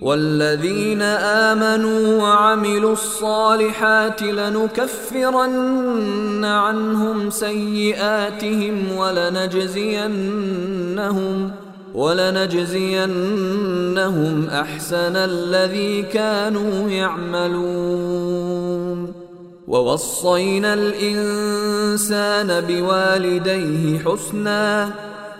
والذين آمنوا وعملوا الصالحات لنكفرن عنهم سيئاتهم ولنجزينهم ولنجزينهم أحسن الذي كانوا يعملون. ووصينا الإنسان بوالديه حسنا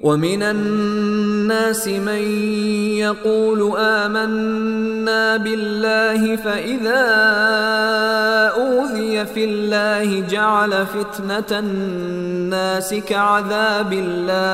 ومن الناس من يقول آمنا بالله فإذا أوذي في الله جعل فتنة الناس كعذاب الله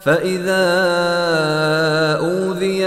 فإذا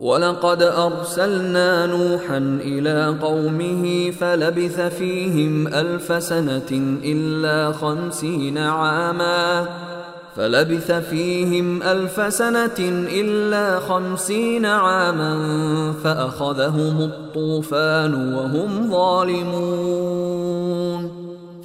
ولقد أرسلنا نوحا إلى قومه فلبث فيهم ألف سنة إلا خمسين عاما. فلبث فيهم ألف سنة إلا خمسين عاما فأخذهم الطوفان وهم ظالمون.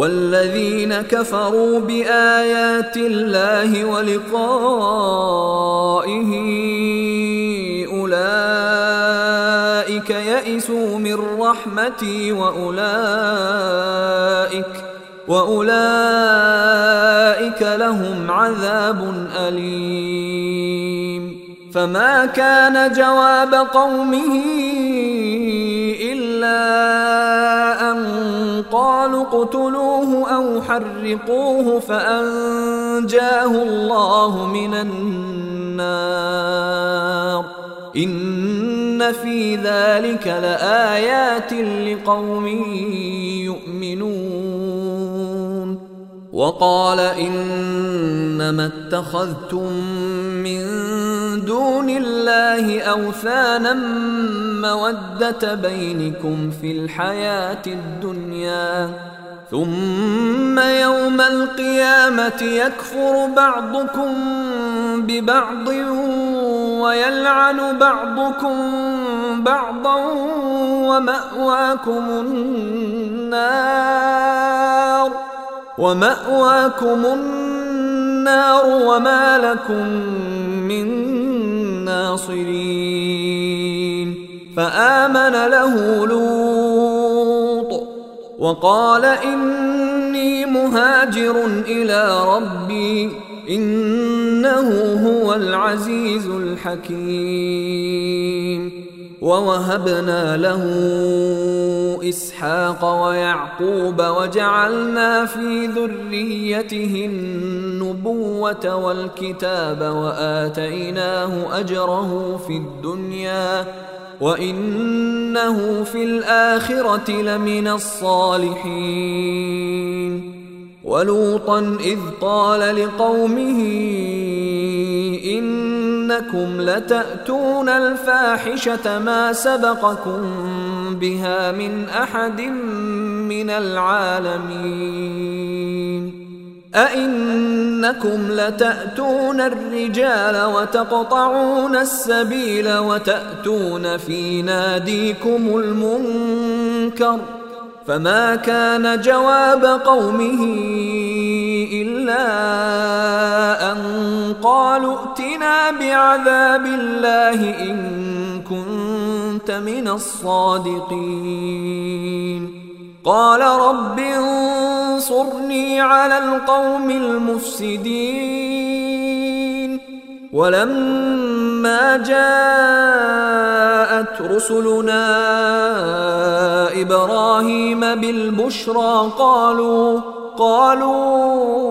والذين كفروا بآيات الله ولقائه أولئك يئسوا من رحمتي وأولئك وأولئك لهم عذاب أليم. فما كان جواب قومه ان قالوا اقتلوه أو حرقوه فأنجاه الله من النار. إن في ذلك لآيات لقوم يؤمنون. وقال إنما اتخذتم من دون الله أوثانا مودة بينكم في الحياة الدنيا. ثم يوم القيامة يكفر بعضكم ببعض ويلعن بعضكم بعضا ومأواكم النار. ومأواكم النار وما لكم من ناصرين فآمن له لوط وقال إني مهاجر إلى ربي إنه هو العزيز الحكيم. ووهبنا له إسحاق ويعقوب وجعلنا في ذريته النبوة والكتاب وآتيناه أجره في الدنيا وإنه في الآخرة لمن الصالحين. ولوطا إذ قال لقومه إنكم لتأتون الفاحشة ما سبقكم بها من أحد من العالمين. أئنكم لتأتون الرجال وتقطعون السبيل وتأتون في ناديكم المنكر فما كان جواب قومه إلا قالوا ائتنا بعذاب الله إن كنت من الصادقين. قال رب انصرني على القوم المفسدين. ولما جاءت رسلنا إبراهيم بالبشرى قالوا قالوا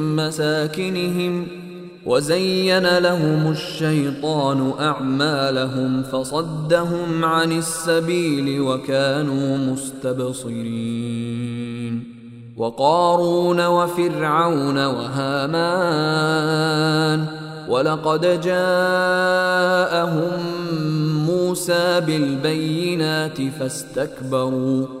مساكنهم وزين لهم الشيطان أعمالهم فصدهم عن السبيل وكانوا مستبصرين وقارون وفرعون وهامان ولقد جاءهم موسى بالبينات فاستكبروا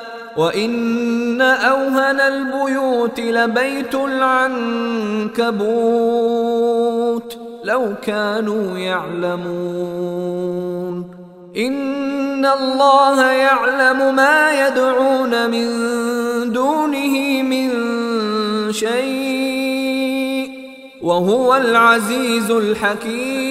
وان اوهن البيوت لبيت العنكبوت لو كانوا يعلمون ان الله يعلم ما يدعون من دونه من شيء وهو العزيز الحكيم